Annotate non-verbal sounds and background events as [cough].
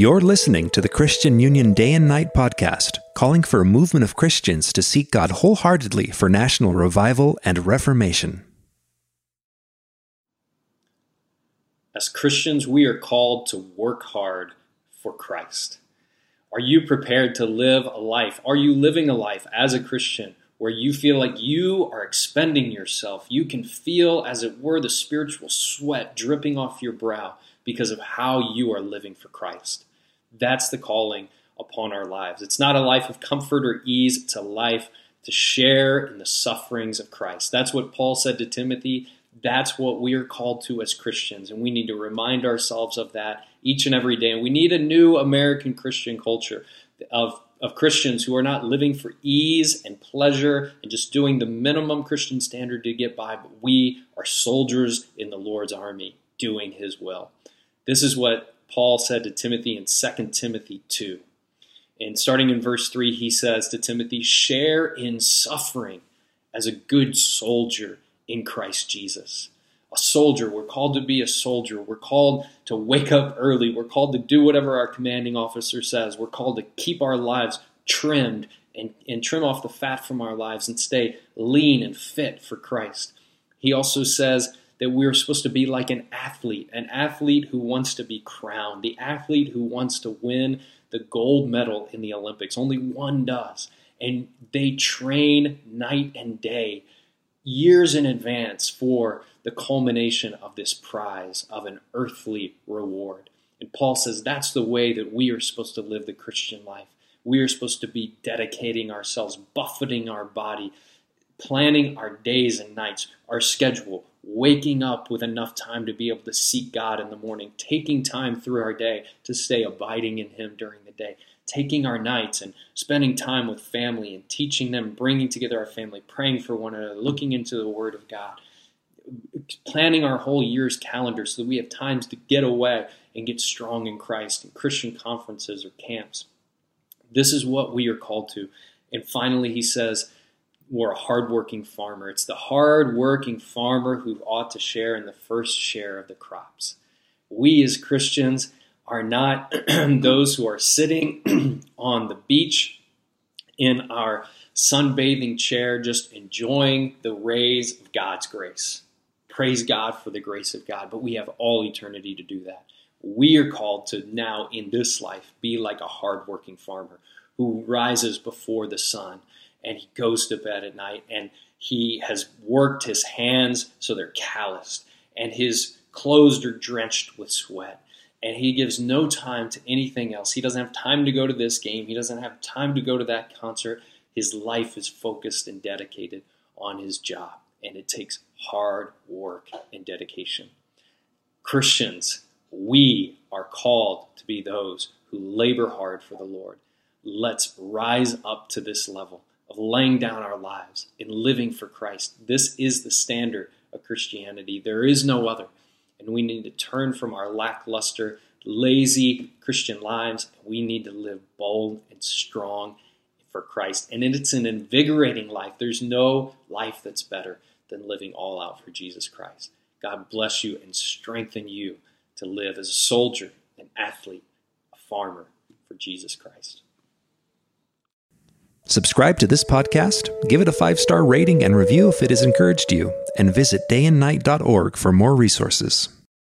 You're listening to the Christian Union Day and Night podcast, calling for a movement of Christians to seek God wholeheartedly for national revival and reformation. As Christians, we are called to work hard for Christ. Are you prepared to live a life? Are you living a life as a Christian where you feel like you are expending yourself? You can feel, as it were, the spiritual sweat dripping off your brow because of how you are living for Christ. That's the calling upon our lives. It's not a life of comfort or ease, it's a life to share in the sufferings of Christ. That's what Paul said to Timothy. That's what we are called to as Christians, and we need to remind ourselves of that each and every day. And we need a new American Christian culture of, of Christians who are not living for ease and pleasure and just doing the minimum Christian standard to get by, but we are soldiers in the Lord's army doing his will. This is what Paul said to Timothy in 2 Timothy 2. And starting in verse 3, he says to Timothy, Share in suffering as a good soldier in Christ Jesus. A soldier, we're called to be a soldier. We're called to wake up early. We're called to do whatever our commanding officer says. We're called to keep our lives trimmed and, and trim off the fat from our lives and stay lean and fit for Christ. He also says that we're supposed to be like an athlete, an athlete who wants to be crowned, the athlete who wants to win the gold medal in the Olympics. Only one does. And they train night and day years in advance for the culmination of this prize of an earthly reward. And Paul says that's the way that we are supposed to live the Christian life. We are supposed to be dedicating ourselves, buffeting our body, planning our days and nights, our schedule, waking up with enough time to be able to seek God in the morning, taking time through our day to stay abiding in Him during the day, taking our nights and spending time with family and teaching them, bringing together our family, praying for one another, looking into the Word of God, planning our whole year's calendar so that we have times to get away and get strong in Christ in Christian conferences or camps. This is what we are called to. And finally, he says, we're a hardworking farmer. It's the hardworking farmer who ought to share in the first share of the crops. We as Christians are not [clears throat] those who are sitting [clears throat] on the beach in our sunbathing chair, just enjoying the rays of God's grace. Praise God for the grace of God, but we have all eternity to do that. We are called to now, in this life, be like a hardworking farmer who rises before the sun and he goes to bed at night and he has worked his hands so they're calloused and his clothes are drenched with sweat and he gives no time to anything else. He doesn't have time to go to this game. He doesn't have time to go to that concert. His life is focused and dedicated on his job, and it takes hard work and dedication. Christians, we are called to be those who labor hard for the Lord. Let's rise up to this level of laying down our lives and living for Christ. This is the standard of Christianity. There is no other and we need to turn from our lackluster, lazy Christian lives. We need to live bold and strong for Christ. And it's an invigorating life. There's no life that's better than living all out for Jesus Christ. God bless you and strengthen you to live as a soldier, an athlete, a farmer for Jesus Christ. Subscribe to this podcast, give it a five star rating and review if it has encouraged you, and visit dayandnight.org for more resources.